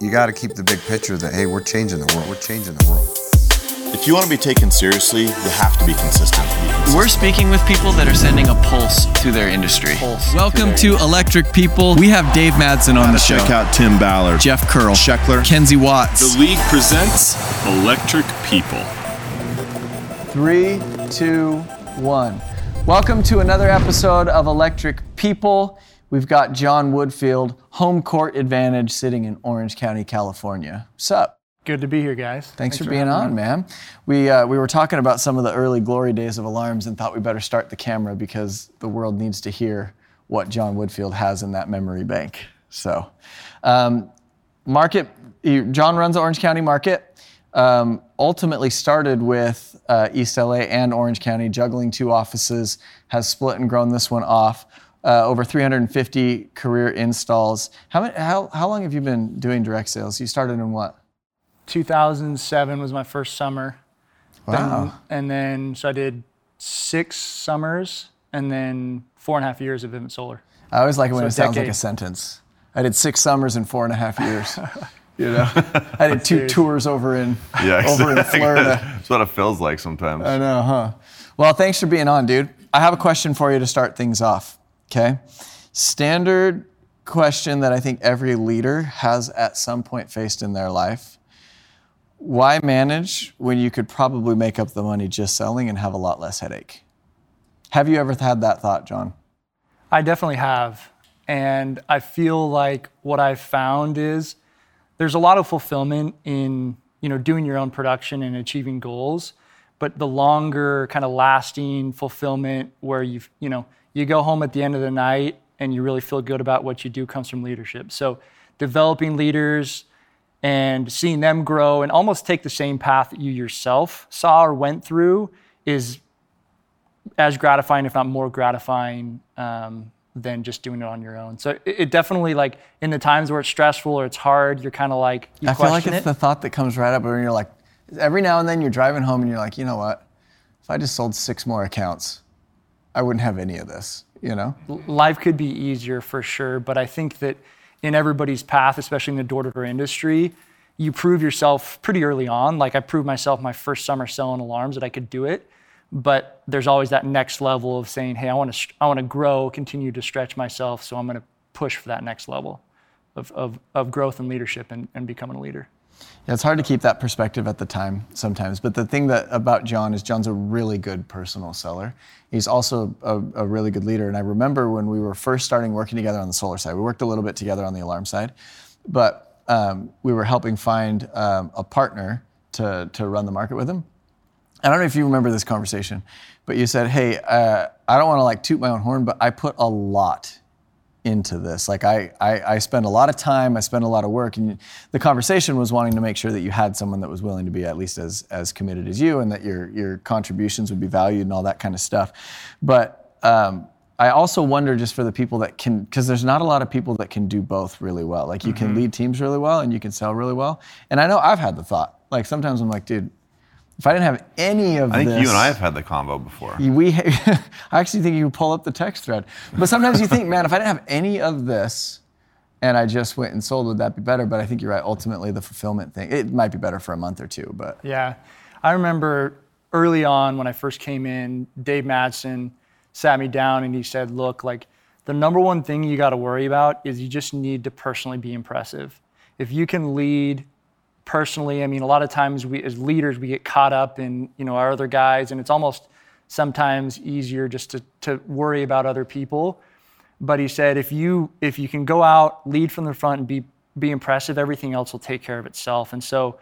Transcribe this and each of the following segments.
you got to keep the big picture that hey, we're changing the world. We're changing the world. If you want to be taken seriously, you have to be consistent. Be consistent. We're speaking with people that are sending a pulse to their industry. Pulse Welcome to Electric People. We have Dave Madsen on the show. Check out Tim Ballard, Jeff Curl, Scheckler, Kenzie Watts. The league presents Electric People. Three, two, one. Welcome to another episode of Electric People. We've got John Woodfield, home court advantage, sitting in Orange County, California. Sup? Good to be here, guys. Thanks, for, being on, man. We, uh, we were talking about some of the early glory days of alarms and thought we better start the camera because the world needs to hear what John Woodfield has in that memory bank. So, um, market, John runs the Orange County market. Um, ultimately started with uh, East LA and Orange County, juggling two offices, has split and grown this one off. Uh, over 350 career installs. How, many, how, how long have you been doing direct sales? You started in what? 2007 was my first summer. Wow. Then, and then, so I did six summers and then four and a half years of Vivint Solar. I always like it when So it sounds like a sentence. I did six summers in four and a half years. you know, I did two tours over in Yeah, over in. Florida. That's what it feels like sometimes. I know, huh? Well, thanks for being on, dude. I have a question for you to start things off. Okay, standard question that I think every leader has at some point faced in their life. Why manage when you could probably make up the money just selling and have a lot less headache? Have you ever had that thought, John? I definitely have. And I feel like what I've found is there's a lot of fulfillment in, you know, doing your own production and achieving goals. But the longer kind of lasting fulfillment where you you know, you go home at the end of the night and you really feel good about what you do comes from leadership. So developing leaders and seeing them grow and almost take the same path that you yourself saw or went through is as gratifying, if not more gratifying, um, than just doing it on your own. So it, it definitely like in the times where it's stressful or it's hard, you're kind of like you I feel like it's it. the thought that comes right up when you're like, every now and then you're driving home and you're like, you know what? If I just sold six more accounts, I wouldn't have any of this, you know? life could be easier for sure, but I think that in everybody's path, especially in the door-to-door industry, you prove yourself pretty early on. Like I proved myself my first summer selling alarms that I could do it, but there's always that next level of saying, "Hey, I want to I want to grow, continue to stretch myself, so I'm to push for that next level of, of, of growth and leadership and, and becoming a leader." Yeah, it's hard to keep that perspective at the time sometimes. But the thing that about John is John's a really good personal seller. He's also a, a really good leader. And I remember when we were first starting working together on the solar side, we worked a little bit together on the alarm side, but um, we were helping find um, a partner to, to run the market with him. I don't know if you remember this conversation, but you said, "Hey, uh, I don't want to like toot my own horn, but I put a lot into this. Like I, I, I spend a lot of time, I spend a lot of work, and the conversation was wanting to make sure that you had someone that was willing to be at least as as committed as you, and that your your contributions would be valued and all that kind of stuff. But um, I also wonder just for the people that can, because there's not a lot of people that can do both really well. Like you can lead teams really well, and you can sell really well. And I know I've had the thought. Like sometimes I'm like, dude, if I didn't have any of this. I think this, you and I have had the combo before. we I actually think you can pull up the text thread. But sometimes you think, man, if I didn't have any of this and I just went and sold, would that be better? But I think you're right. Ultimately, the fulfillment thing, it might be better for a month or two, but Yeah. I remember early on when I first came in, Dave Madsen sat me down and he said, Look, like the number one thing you got to worry about is you just need to personally be impressive. If you can lead personally, I mean, a lot of times we as leaders, we get caught up in, you know, our other guys, and it's almost sometimes easier just to, to worry about other people. But he said, if you if you can go out, lead from the front, and be be impressive, everything else will take care of itself. And so,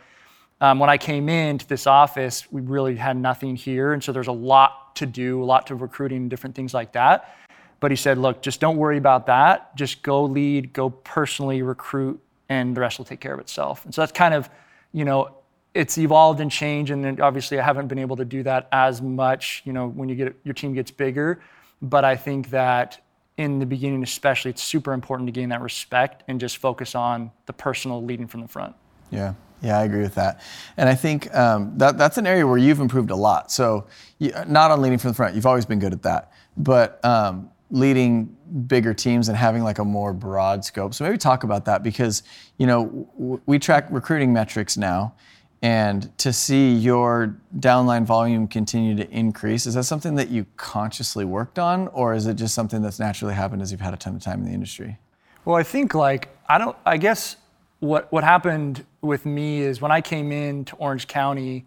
um, when I came into this office, we really had nothing here, and so there's a lot to do, a lot to recruiting, different things like that. But he said, look, just don't worry about that. Just go lead, go personally recruit, and the rest will take care of itself. And so that's kind of, you know, it's evolved and changed, and obviously I haven't been able to do that as much, you know, when you get your team gets bigger. But I think that in the beginning, especially, it's super important to gain that respect and just focus on the personal leading from the front. Yeah, yeah, I agree with that. And I think um, that that's an area where you've improved a lot. So, you, not on leading from the front, you've always been good at that. But um, leading bigger teams and having like a more broad scope. So maybe talk about that because you know w- we track recruiting metrics now, and to see your downline volume continue to increase, is that something that you consciously worked on, or is it just something that's naturally happened as you've had a ton of time in the industry? Well, I think like I don't. I guess what what happened with me is when I came in to Orange County,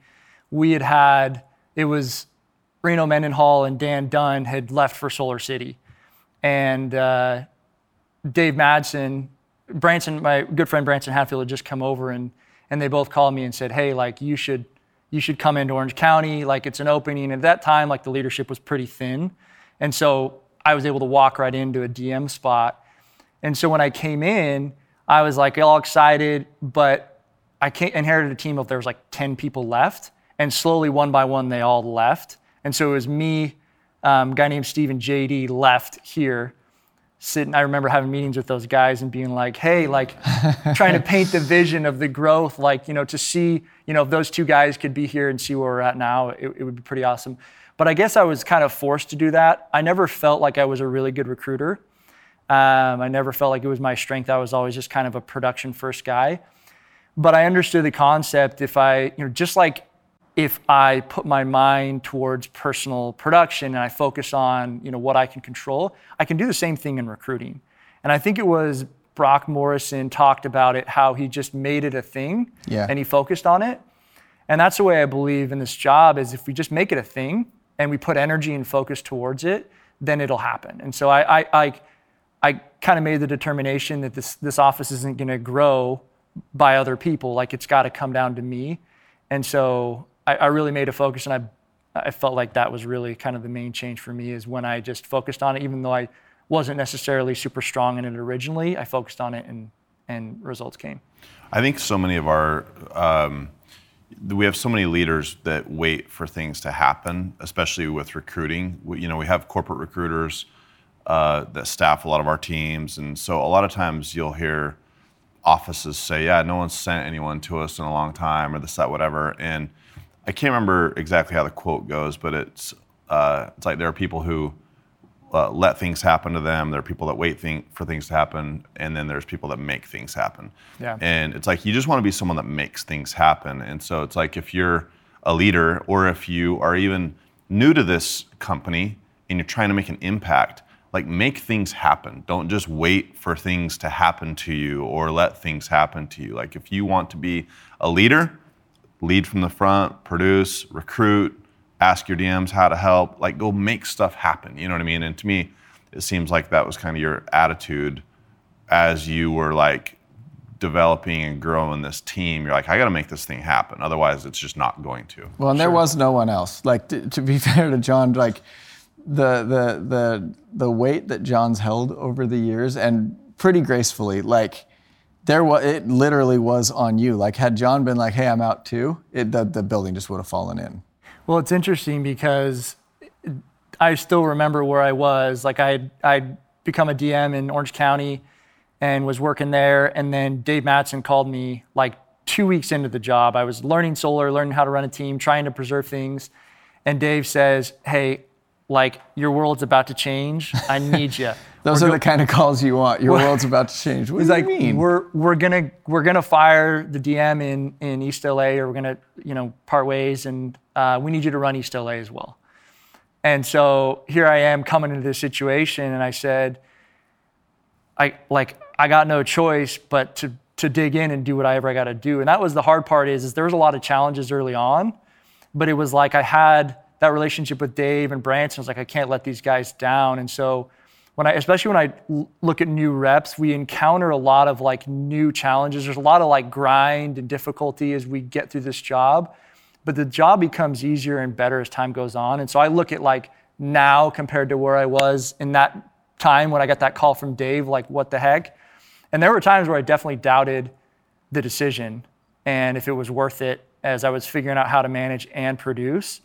we had had it was Reno Mendenhall and Dan Dunn had left for Solar City, and uh, Dave Madsen, Branson, my good friend Branson Hatfield had just come over and and they both called me and said, hey, like you should you should come into Orange County, like it's an opening. And at that time, like the leadership was pretty thin, and so I was able to walk right into a DM spot. And so when I came in, I was like all excited, but I inherited a team of there was like 10 people left, and slowly one by one they all left. And so it was me, um, a guy named Stephen JD left here, sitting. I remember having meetings with those guys and being like, "Hey, like, trying to paint the vision of the growth, like you know, to see you know if those two guys could be here and see where we're at now, it, it would be pretty awesome." But I guess I was kind of forced to do that. I never felt like I was a really good recruiter. Um, I never felt like it was my strength. I was always just kind of a production first guy. But I understood the concept. If I, you know, just like if I put my mind towards personal production and I focus on, you know, what I can control, I can do the same thing in recruiting. And I think it was Brock Morrison talked about it, how he just made it a thing Yeah. and he focused on it. And that's the way I believe in this job is if we just make it a thing and we put energy and focus towards it, then it'll happen. And so I, I, I, I kind of made the determination that this, this office isn't going to grow by other people. Like it's got to come down to me. And so I, I really made a focus and I, I felt like that was really kind of the main change for me is when I just focused on it, even though I wasn't necessarily super strong in it originally, I focused on it and, and results came. I think so many of our, um, we have so many leaders that wait for things to happen, especially with recruiting. We, you know, we have corporate recruiters uh, that staff a lot of our teams, and so a lot of times you'll hear offices say, "Yeah, no one's sent anyone to us in a long time," or this, that, whatever. And I can't remember exactly how the quote goes, but it's uh, it's like there are people who uh, let things happen to them. There are people that wait thing, for things to happen, and then there's people that make things happen. Yeah. And it's like you just want to be someone that makes things happen. And so it's like if you're a leader, or if you are even new to this company and you're trying to make an impact, like make things happen. Don't just wait for things to happen to you or let things happen to you. Like if you want to be a leader, lead from the front, produce, recruit, ask your DMs how to help, like go make stuff happen. You know what I mean? And to me, it seems like that was kind of your attitude as you were like developing and growing this team. You're like, I got to make this thing happen. Otherwise, it's just not going to. Well, and there was no one else. Like to, to be fair to John, like the the the the weight that John's held over the years, and pretty gracefully, like there was it literally was on you. Like had John been like, "Hey, I'm out too," it, the the building just would have fallen in. Well, it's interesting because I still remember where I was. Like I I'd become a DM in Orange County and was working there, and then Dave Madsen called me like two weeks into the job. I was learning solar, learning how to run a team, trying to preserve things, and Dave says, "Hey, like your world's about to change. I need you." Those We're are go- the kind of calls you want. Your world's about to change. What do like, you mean? we're we're gonna we're gonna fire the DM in in East LA, or we're gonna you know part ways, and uh, we need you to run East LA as well. And so here I am coming into this situation, and I said, I like I got no choice but to to dig in and do whatever I got to do. And that was the hard part is, is there was a lot of challenges early on, but it was like I had that relationship with Dave and Branson. I was like, I can't let these guys down. And so when I, especially when I look at new reps, we encounter a lot of like new challenges. There's a lot of like grind and difficulty as we get through this job, but the job becomes easier and better as time goes on. And so I look at like now compared to where I was in that time when I got that call from Dave, like what the heck? And there were times where I definitely doubted the decision and if it was worth it as I was figuring out how to manage and produce.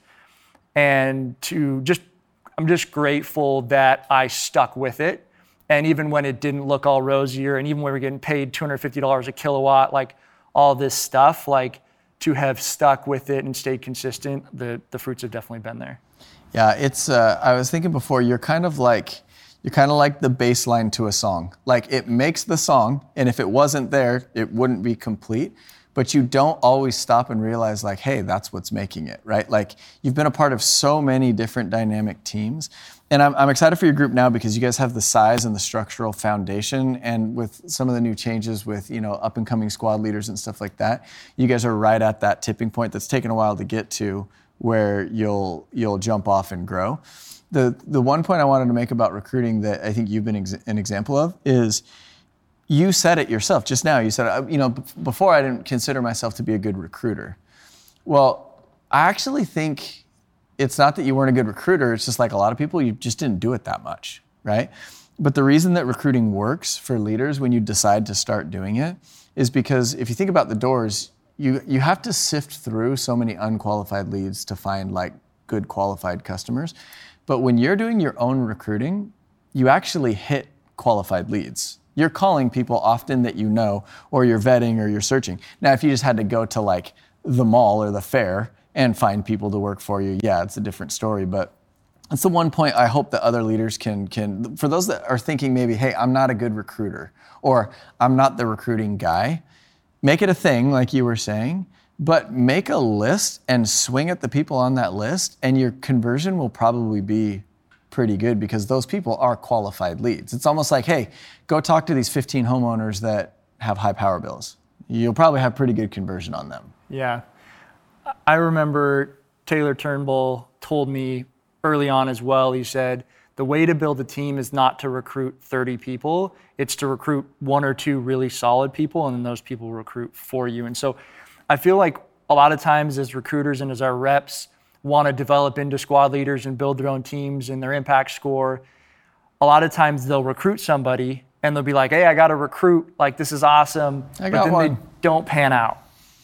And to just, I'm just grateful that I stuck with it. And even when it didn't look all rosier, and even when we were getting paid $250 a kilowatt, like all this stuff, like to have stuck with it and stayed consistent, the, the fruits have definitely been there. Yeah, it's. Uh, I was thinking before. You're kind of like You're kind of like the bass line to a song. Like it makes the song, and if it wasn't there, it wouldn't be complete. But you don't always stop and realize, like, hey, that's what's making it, right? Like you've been a part of so many different dynamic teams. And I'm, I'm excited for your group now because you guys have the size and the structural foundation. And with some of the new changes with, you know, up and coming squad leaders and stuff like that, you guys are right at that tipping point that's taken a while to get to where you'll you'll jump off and grow. The the one point I wanted to make about recruiting that I think you've been ex- an example of is you said it yourself just now. You said, uh, you know, before I didn't consider myself to be a good recruiter. Well, I actually think it's not that you weren't a good recruiter. It's just like a lot of people, you just didn't do it that much, right? But the reason that recruiting works for leaders when you decide to start doing it is because if you think about the doors, you you have to sift through so many unqualified leads to find like good qualified customers. But when you're doing your own recruiting, you actually hit qualified leads. You're calling people often that you know, or you're vetting, or you're searching. Now, if you just had to go to like the mall or the fair and find people to work for you, yeah, it's a different story. But that's the one point I hope that other leaders can can for those that are thinking maybe, hey, I'm not a good recruiter, or I'm not the recruiting guy. Make it a thing, like you were saying, but make a list and swing at the people on that list, and your conversion will probably be pretty good because those people are qualified leads. It's almost like, hey, go talk to these 15 homeowners that have high power bills. You'll probably have pretty good conversion on them. Yeah. I remember Taylor Turnbull told me early on as well. He said, the way to build a team is not to recruit 30 people, it's to recruit one or two really solid people, and then those people recruit for you. And so I feel like a lot of times as recruiters and as our reps want to develop into squad leaders and build their own teams and their impact score, a lot of times they'll recruit somebody and they'll be like, hey, I got to recruit, like this is awesome. I but then one. they don't pan out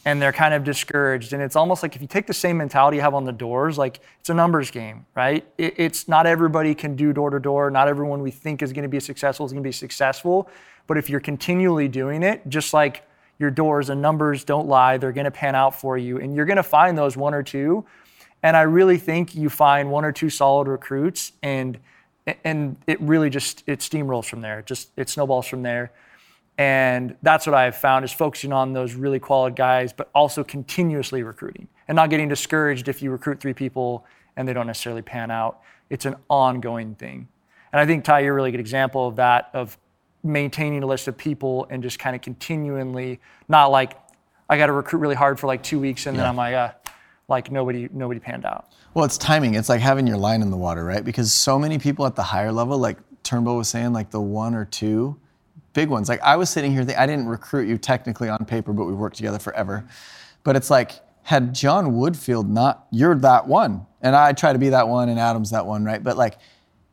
and they're kind of discouraged. And it's almost like if you take the same mentality you have on the doors, like it's a numbers game, right? It, it's not everybody can do door to door. Not everyone we think is going to be successful is going to be successful. But if you're continually doing it, just like your doors and numbers don't lie, they're going to pan out for you. And you're going to find those one or two. And I really think you find one or two solid recruits and and it really just it steamrolls from there. It just it snowballs from there. And that's what I've found is focusing on those really quality guys, but also continuously recruiting and not getting discouraged if you recruit three people and they don't necessarily pan out. It's an ongoing thing. And I think Ty, you're a really good example of that, of maintaining a list of people and just kind of continually, not like I got to recruit really hard for like two weeks and then I'm like, uh, like nobody nobody panned out. Well, it's timing. It's like having your line in the water, right? Because so many people at the higher level, like Turnbull was saying, like the one or two big ones. Like I was sitting here, I didn't recruit you technically on paper, but we worked together forever. But it's like, had John Woodfield not, you're that one, and I try to be that one, and Adam's that one, right? But like,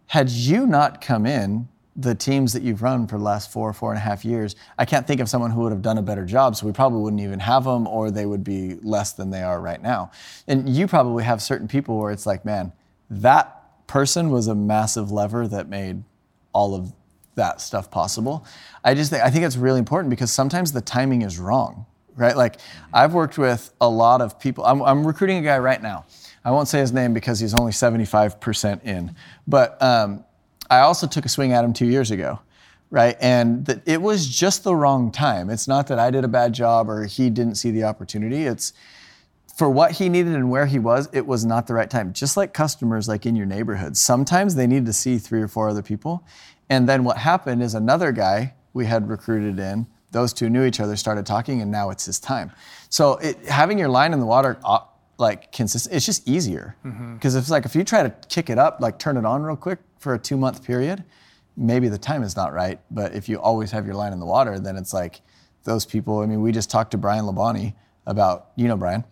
had you not come in, the teams that you've run for the last four, four and a half years, I can't think of someone who would have done a better job. So we probably wouldn't even have them, or they would be less than they are right now. And you probably have certain people where it's like, man, that person was a massive lever that made all of that stuff possible. I just think I think it's really important because sometimes the timing is wrong, right? Like I've worked with a lot of people. I'm, I'm recruiting a guy right now. I won't say his name because he's only 75% in, but um, I also took a swing at him two years ago, right? And that it was just the wrong time. It's not that I did a bad job or he didn't see the opportunity. It's for what he needed and where he was, it was not the right time. Just like customers, like in your neighborhood, sometimes they need to see three or four other people. And then what happened is another guy we had recruited in, those two knew each other, started talking, and now it's his time. So it, having your line in the water, uh, like consistent, it's just easier. Because it's like if you try to kick it up, like turn it on real quick for a two month period, maybe the time is not right. But if you always have your line in the water, then it's like those people. I mean, we just talked to Brian Labonte about, you know, Brian,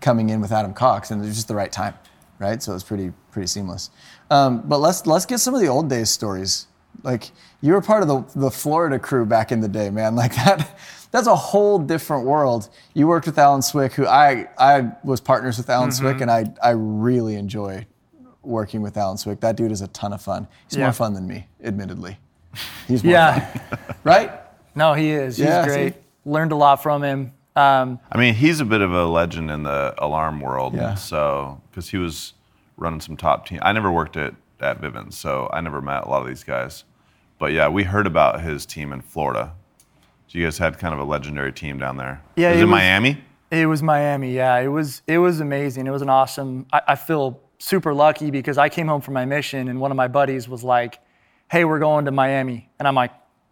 coming in with Adam Cox, and it was just the right time, right? So it was pretty pretty seamless. Um, but let's let's get some of the old days stories. Like you were part of the the Florida crew back in the day, man. Like that. That's a whole different world. You worked with Alan Swick, who I I was partners with Alan Swick, and I I really enjoy working with Alan Swick. That dude is a ton of fun. He's Yeah. more fun than me, admittedly. He's more Yeah. fun, right? No, he is. He's Yeah, great. see? Learned a lot from him. Um, I mean, he's a bit of a legend in the alarm world. Yeah. So, because he was running some top team. I never worked at at Vivint, so I never met a lot of these guys. But yeah, we heard about his team in Florida. So you guys had kind of a legendary team down there. Yeah, was it it was- Miami? It was Miami, yeah. It was it was amazing. It was an awesome. I, I feel super lucky because I came home from my mission and one of my buddies was like, "Hey, we're going to Miami," and I'm like,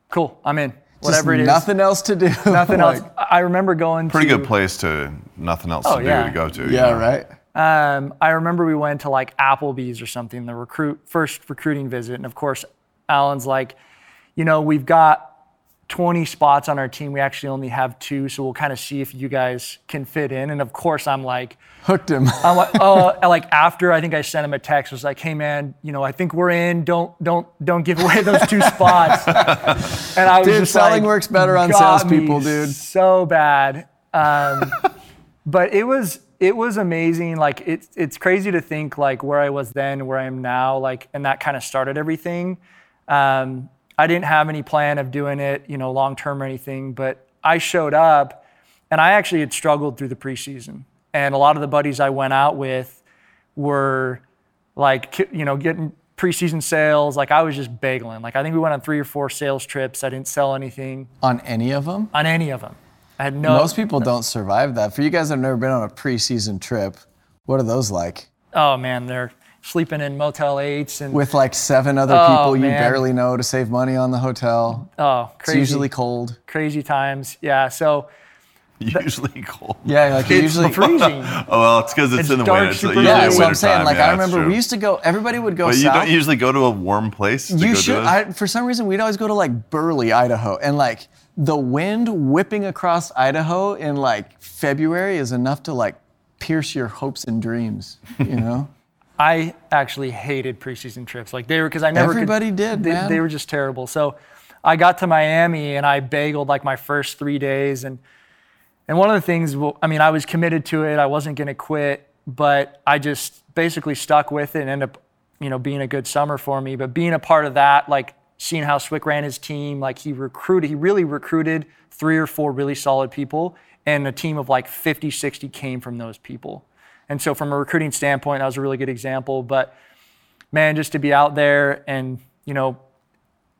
"Cool, I'm in. Whatever Just it is, Nothing else to do. nothing Like, else." I I remember going Pretty to good place to nothing else Oh, to do yeah. to go to. you Yeah, know? right. Um, I remember we went to like Applebee's or something, the recruit first recruiting visit, and of course, Alan's like, you know, we've got 20 spots on our team. We actually only have two, so we'll kind of see if you guys can fit in. And of course, I'm like, Hooked him. I'm like, oh, like after I think I sent him a text, was like, hey man, you know, I think we're in. Don't don't don't give away those two spots. And I was Dude, just selling like, works better on salespeople, dude. So bad. Um, but it was it was amazing. Like it's it's crazy to think like where I was then, where I am now, like, and that kind of started everything. Um, I didn't have any plan of doing it, you know, long term or anything, but I showed up and I actually had struggled through the preseason. And a lot of the buddies I went out with were like, you know, getting preseason sales. Like I was just bageling. Like I think we went on three or four sales trips. I didn't sell anything On any of them? on any of them. I had no. Most people don't survive that. For you guys that have never been on a preseason trip, what are those like? Oh man, they're sleeping in Motel 8s and With like seven other Oh, people you man. barely know to save money on the hotel. oh, It's crazy, usually cold. crazy times. Yeah, so Usually cold. Yeah, like it's usually. freezing. Oh well, it's because it's, It's in the dark, winter. It's super Yeah, in so winter I'm saying, time. like, yeah, I remember we used to go, everybody would go But you south. don't usually go to a warm place. To you go should. Do? I, for some reason, we'd always go to like Burley, Idaho, and like the wind whipping across Idaho in like February is enough to like pierce your hopes and dreams. You know. I actually hated preseason trips. Like they were because I never. could- Everybody did, they, man. They were just terrible. So I got to Miami and I bageled like my first three days and and one of the things. well, I mean, I was committed to it. I wasn't going to quit, but I just basically stuck with it and ended up, you know, being a good summer for me. But being a part of that, like seeing how Swick ran his team, like he recruited, he really recruited three or four really solid people, and a team of like 50, 60 came from those people. And so, from a recruiting standpoint, that was a really good example. But man, just to be out there and, you know,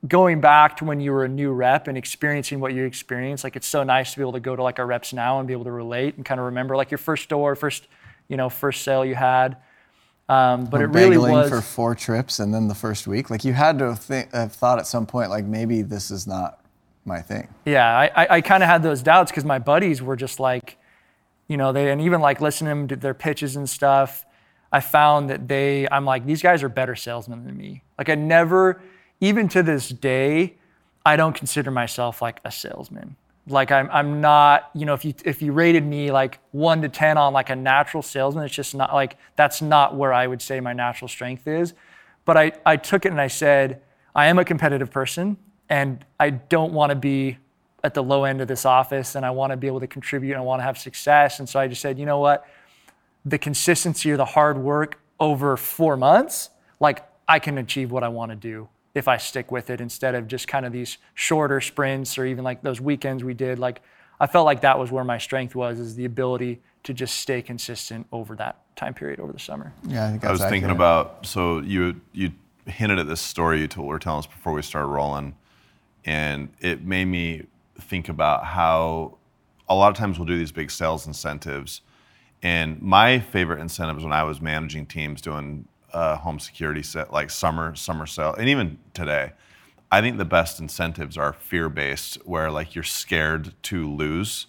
going back to when you were a new rep and experiencing what you experienced, like it's so nice to be able to go to like our reps now and be able to relate and kind of remember like your first store, first, you know, first sale you had. Um, but it really was. for four trips and then the first week. Like you had to have, have thought at some point, like maybe this is not my thing. Yeah, I, I, I kind of had those doubts because my buddies were just like, you know, they and even like listening to their pitches and stuff. I found that they, I'm like, these guys are better salesmen than me. Like I never, even to this day, I don't consider myself like a salesman. Like I'm, I'm not, you know, if you if you rated me like one to ten on like a natural salesman, it's just not like that's not where I would say my natural strength is. But I, I took it and I said, I am a competitive person and I don't want to be at the low end of this office and I want to be able to contribute and I want to have success. And so I just said, you know what? The consistency or the hard work over four months, like I can achieve what I want to do if I stick with it instead of just kind of these shorter sprints or even like those weekends we did. Like I felt like that was where my strength was, is the ability to just stay consistent over that time period over the summer. Yeah, I think I that's was thinking about so you you hinted at this story you told, were telling us before we started rolling, and it made me think about how a lot of times we'll do these big sales incentives, and my favorite incentives when I was managing teams doing uh, home security set like summer summer sale, and even today. I think the best incentives are fear based, where like you're scared to lose.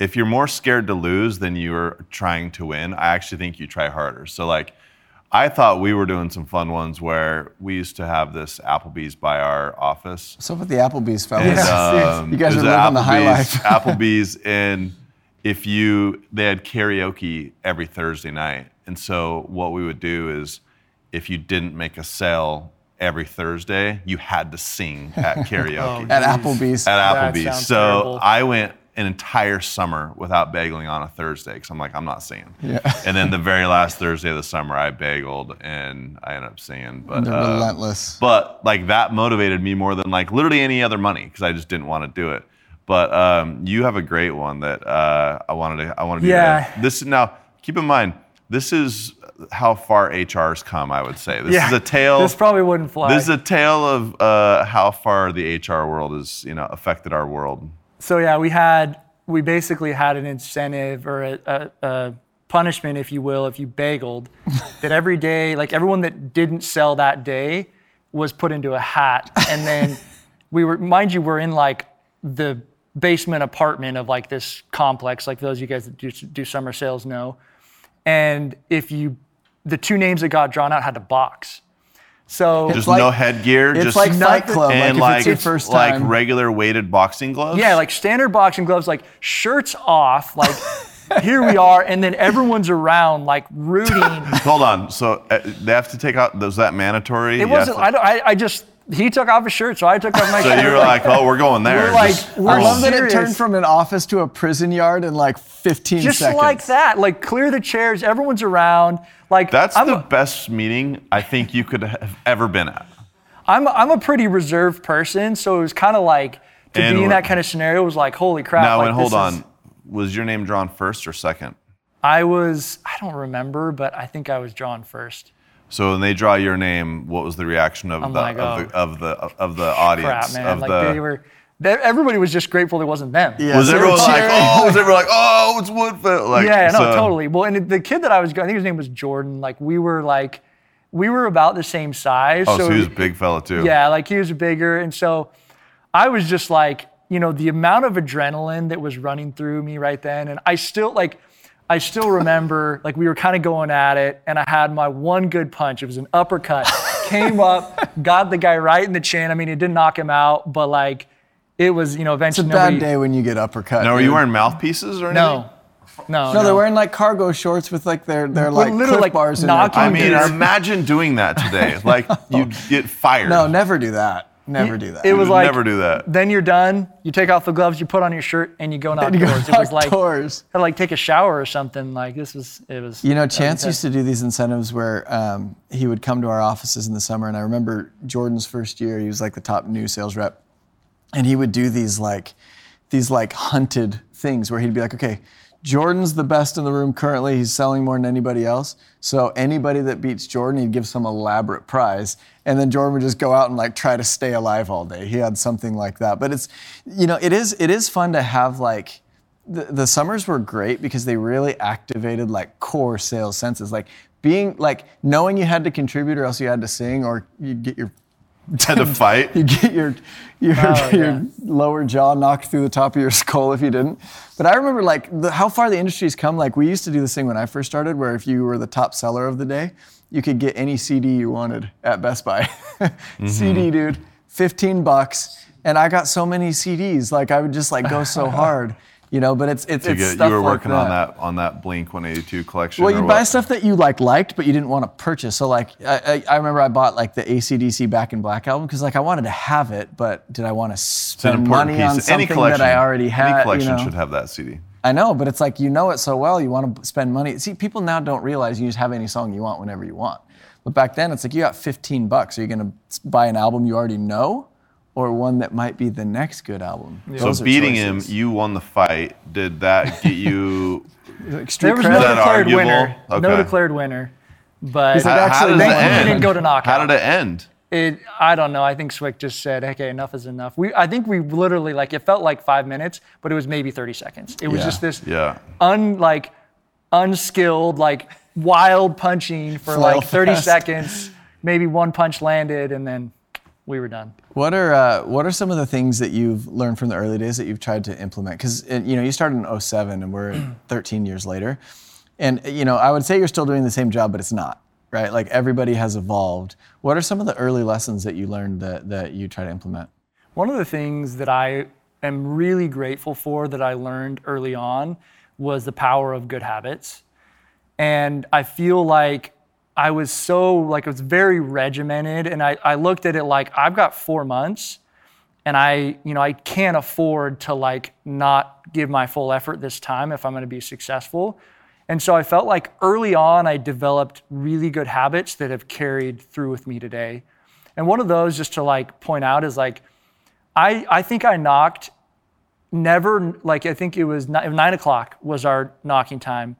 If you're more scared to lose than you're trying to win, I actually think you try harder. So like, I thought we were doing some fun ones where we used to have this Applebee's by our office. So with the Applebee's fellas? And, um, You guys are living the high Applebee's- life. Applebee's, and if you, they had karaoke every Thursday night. And so what we would do is, if you didn't make a sale every Thursday, you had to sing at karaoke At Applebee's. at That Applebee's. So terrible. I went an entire summer without bageling on a Thursday because I'm like, I'm not singing. Yeah. And then the very last Thursday of the summer, I bageled and I ended up singing. But They're uh, relentless. but like that motivated me more than like literally any other money because I just didn't want to do it. But um, you have a great one that uh, I wanted to I wanted to Yeah. do. This now keep in mind this is how far HR's come. I would say this Yeah, is a tale. This probably wouldn't fly. This is a tale of uh, how far the HR world has, you know, affected our world. So yeah, we had we basically had an incentive or a, a, a punishment, if you will, if you bageled, that every day, like everyone that didn't sell that day, was put into a hat, and then we were, mind you, we're in like the basement apartment of like this complex, like those of you guys that do, do summer sales know, and if you, the two names that got drawn out had to box. So Just like- no headgear, It's just like Fight Club. and like, like if it's your first like regular weighted boxing gloves. Yeah, like standard boxing gloves, like shirts off, like here we are, and then everyone's around, like rooting. Hold on. So uh, they have to take out. Was that mandatory? It wasn't. have I, don't- I, I just he took off his shirt, so I took off my so shirt. you were like, oh, we're going there. We're like- Just- we're I love that it turned from an office to a prison yard in like 15 just seconds. like that, like clear the chairs, everyone's around. Like That's I'm, the a, best meeting I think you could have ever been at. I'm, a- I'm a pretty reserved person, so it was kind of like to And be in that kind of scenario was like, holy crap. now, like, and hold this on. is- Was your name drawn first or second? I was, I don't remember, but I think I was drawn first. So when they draw your name, what was the reaction of, I'm the, like, of, oh. the of the of the audience? Crap, man. Of Like the, they were, they, everybody was just grateful it wasn't them. Yeah, was so everyone we're like, oh, was everyone like, oh, it's Woodfield? Like, yeah, no, so- totally. Well, and the kid that I was, I think his name was Jordan. Like we were like, we were about the same size. Oh, so he was a big fella too. Yeah, like he was bigger, and so I was just like, you know, the amount of adrenaline that was running through me right then, and I still like, I still remember like we were kind of going at it, and I had my one good punch. It was an uppercut, came up, got the guy right in the chin. I mean, it didn't knock him out, but like, it was, you know, eventually. It's a eventually bad day when you get uppercut. No, were dude. you wearing mouthpieces or anything? No, no, No, no, they're wearing like cargo shorts with like their their Well, like literally, like, bars in their knocking I mean, imagine doing that today. Like you'd get fired. No, never do that. Never do that. It was like never do that. Then you're done. You take off the gloves, you put on your shirt, and you go And you go. It was like outdoors. had to like take a shower or something. Like this was it was. You know, Chance used to do these incentives where um, he would come to our offices in the summer, and I remember Jordan's first year. He was like the top new sales rep, and he would do these like these like hunted things where he'd be like, okay. Jordan's the best in the room currently. He's selling more than anybody else. So anybody that beats Jordan, he'd give some elaborate prize. And then Jordan would just go out and like try to stay alive all day. He had something like that. But it's, you know, it is it is fun to have like the, the summers were great because they really activated like core sales senses like being like knowing you had to contribute or else you had to sing or you get your Had to fight. you get your your, Oh, your yeah. lower jaw knocked through the top of your skull if you didn't but i remember like the, how far the industry's come like we used to do this thing when i first started where if you were the top seller of the day you could get any cd you wanted at best buy Mm-hmm. cd dude 15 bucks and i got so many cds like i would just like go so hard you know but it's it's, You, it's get- stuff you were like working on that on that Blink 182 collection. well, you what? buy stuff that you like liked, but you didn't want to purchase. So like, I, I, I remember I bought like the ACDC Back in Black album because like I wanted to have it, but did I want to spend money on piece. Any something that I already had? Any collection you know? should have that CD. I know, but it's like you know it so well, you want to spend money. See, people now don't realize you just have any song you want whenever you want. But back then, it's like you got 15 bucks. Are you going to buy an album you already know, or one that might be the next good album? So Those are beating him, you won the fight. Did that get you? Like, street There was no declared arguable? winner. No declared winner. But Is it How- how actually does then it you end? didn't go to knockout. How did it end? it, I don't know. I think Swick just said, "Okay, enough is enough." We, I think we literally like it felt like five minutes, but it was maybe 30 seconds. It was Yeah. just this Yeah. un like unskilled like wild punching for Flail like 30 fest. seconds. Maybe one punch landed, and then we were done. What are uh, what are some of the things that you've learned from the early days that you've tried to implement? Because you know you started in 07 and we're 13 years later, and you know I would say you're still doing the same job, but it's not right. Like everybody has evolved. What are some of the early lessons that you learned that that you try to implement? One of the things that I am really grateful for that I learned early on was the power of good habits. And I feel like I was so, like, it was very regimented. And I, I looked at it like, I've got four months and I, you know, I can't afford to like not give my full effort this time if I'm going to be successful. And so I felt like early on I developed really good habits that have carried through with me today. And one of those, just to like point out, is like I, I think I knocked never like I think it was ni- nine o'clock was our knocking time,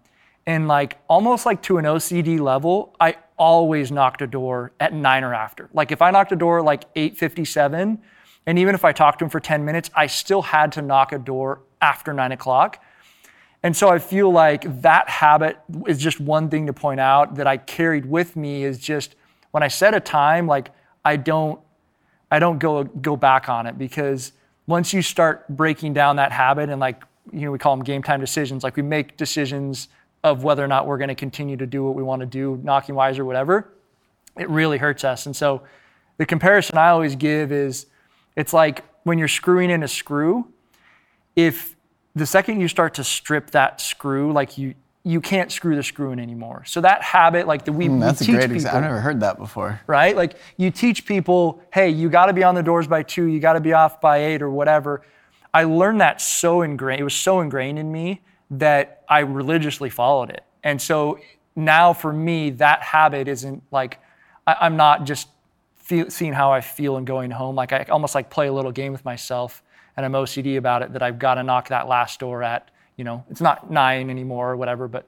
And like almost like to an OCD level, I always knocked a door at nine or after. Like if I knocked a door like 8:57, and even if I talked to him for 10 minutes, I still had to knock a door after nine o'clock. And so I feel like that habit is just one thing to point out that I carried with me is just when I set a time, like I don't I don't go go back on it because once you start breaking down that habit and like you know we call them game time decisions, like we make decisions of whether or not we're going to continue to do what we want to do, knocking wise or whatever, it really hurts us. And so the comparison I always give is it's like when you're screwing in a screw, if the second you start to strip that screw, like you you can't screw the screw in anymore. So that habit, like the we, Mm, That's we a teach great people, example. I've never heard that before. right? Like you teach people, hey, you got to be on the doors by two, you got to be off by eight or whatever. I learned that so ingrained. It was so ingrained in me that I religiously followed it. And so now for me, that habit isn't like I, I'm not just feel, seeing how I feel and going home. Like I almost like play a little game with myself, and I'm OCD about it. That I've got to knock that last door at you know it's not nine anymore or whatever, but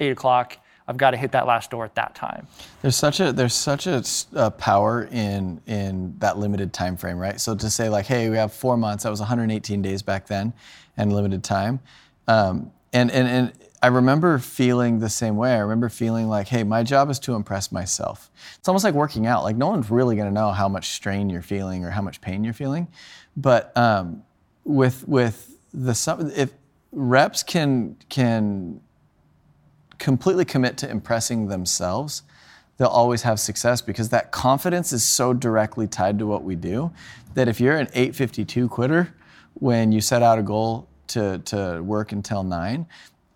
eight o'clock. I've got to hit that last door at that time. There's such a there's such a uh, power in in that limited time frame, right? So to say like, hey, we have four months. That was 118 days back then, and limited time. Um, and and and I remember feeling the same way. I remember feeling like, hey, my job is to impress myself. It's almost like working out. Like no one's really going to know how much strain you're feeling or how much pain you're feeling, but um, with with the if reps can can completely commit to impressing themselves, they'll always have success because that confidence is so directly tied to what we do that if you're an 852 quitter when you set out a goal to, to work until nine,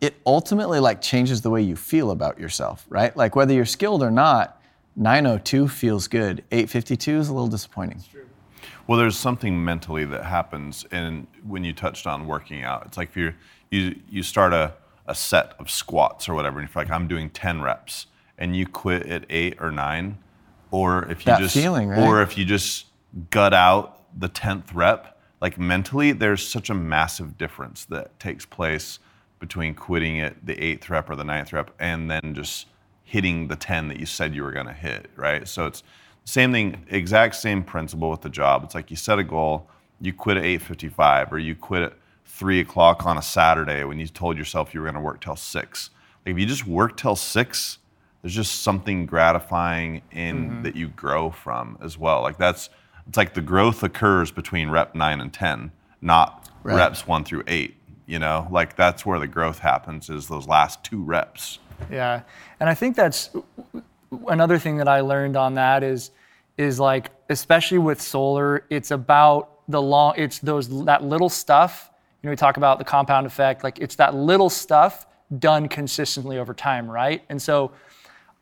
it ultimately like changes the way you feel about yourself, right? Like whether you're skilled or not, 902 feels good. 852 is a little disappointing. Well, there's something mentally that happens, and when you touched on working out, it's like if you you you start a, a set of squats or whatever, and you're like, I'm doing 10 reps, and you quit at eight or nine, or if you That just feeling, right? or if you just gut out the 10th rep, like mentally, there's such a massive difference that takes place between quitting at the eighth rep or the ninth rep, and then just hitting the 10 that you said you were going to hit, right? So it's same thing, exact same principle with the job. It's like you set a goal, you quit at 8:55, or you quit at three o'clock on a Saturday when you told yourself you were going to work till six. Like if you just work till six, there's just something gratifying in mm-hmm. that you grow from as well. Like that's it's like the growth occurs between rep nine and ten, not Right. reps one through eight. You know, like that's where the growth happens is those last two reps. Yeah, and I think that's another thing that I learned on that is is like especially with solar, it's about the long. It's those that little stuff. You know, we talk about the compound effect. Like it's that little stuff done consistently over time, right? And so,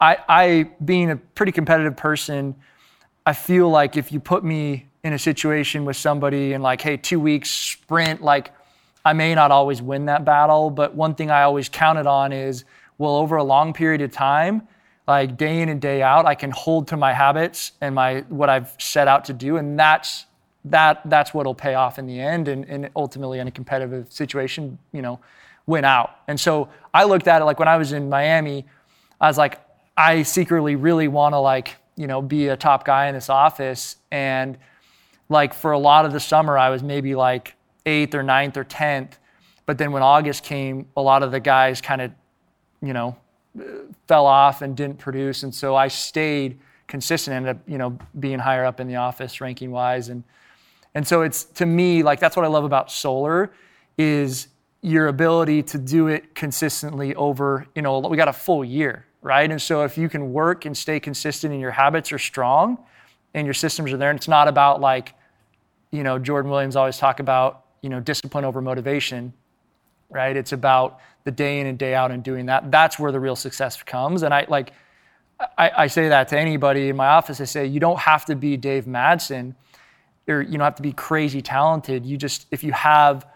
I, I being a pretty competitive person, I feel like if you put me in a situation with somebody and like, hey, two weeks sprint, like I may not always win that battle, but one thing I always counted on is, well, over a long period of time, like day in and day out, I can hold to my habits and my what I've set out to do, and that's that that's what'll pay off in the end, and, and ultimately in a competitive situation, you know, win out. And so I looked at it like when I was in Miami, I was like, I secretly really want to like you know be a top guy in this office, and like for a lot of the summer, I was maybe like eighth or ninth or tenth. But then when August came, a lot of the guys kind of, you know, fell off and didn't produce. And so I stayed consistent, ended up, you know, being higher up in the office ranking wise. And and so it's to me, like that's what I love about solar is your ability to do it consistently over, you know, we got a full year, right? And so if you can work and stay consistent and your habits are strong and your systems are there, and it's not about like, you know, Jordan Williams always talk about, you know, discipline over motivation, right? It's about the day in and day out and doing that. That's where the real success comes. And I like, I, I say that to anybody in my office. I say, you don't have to be Dave Madsen or you don't have to be crazy talented. You just, if you have,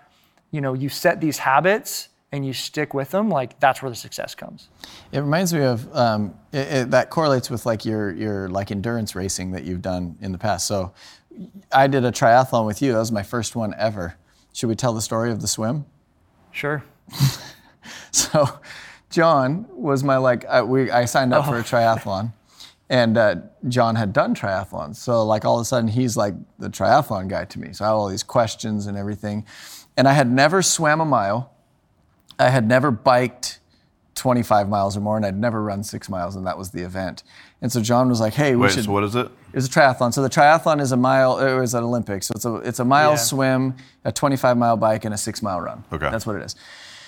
you know, you set these habits and you stick with them, like that's where the success comes. It reminds me of um, it, it, that correlates with like your your like endurance racing that you've done in the past. So I did a triathlon with you. That was my first one ever. Should we tell the story of the swim? Sure. So John was my like I, we I signed up for Oh. a triathlon, and uh, John had done triathlons. So like all of a sudden he's like the triathlon guy to me. So I have all these questions and everything, and I had never swam a mile. I had never biked 25 miles or more, and I'd never run six miles, and that was the event. And so John was like, "Hey, we Wait, should." so what is it? It was a triathlon. So the triathlon is a mile. Uh, it was an Olympics. So it's a it's a mile Yeah. swim, a 25 mile bike, and a six mile run. Okay. That's what it is.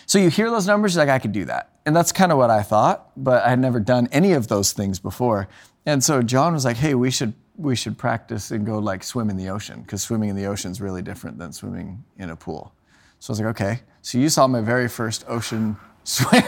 So you hear those numbers, you're like I could do that, and that's kind of what I thought. But I had never done any of those things before. And so John was like, "Hey, we should we should practice and go like swim in the ocean because swimming in the ocean is really different than swimming in a pool." So I was like, "Okay." So you saw my very first ocean swim,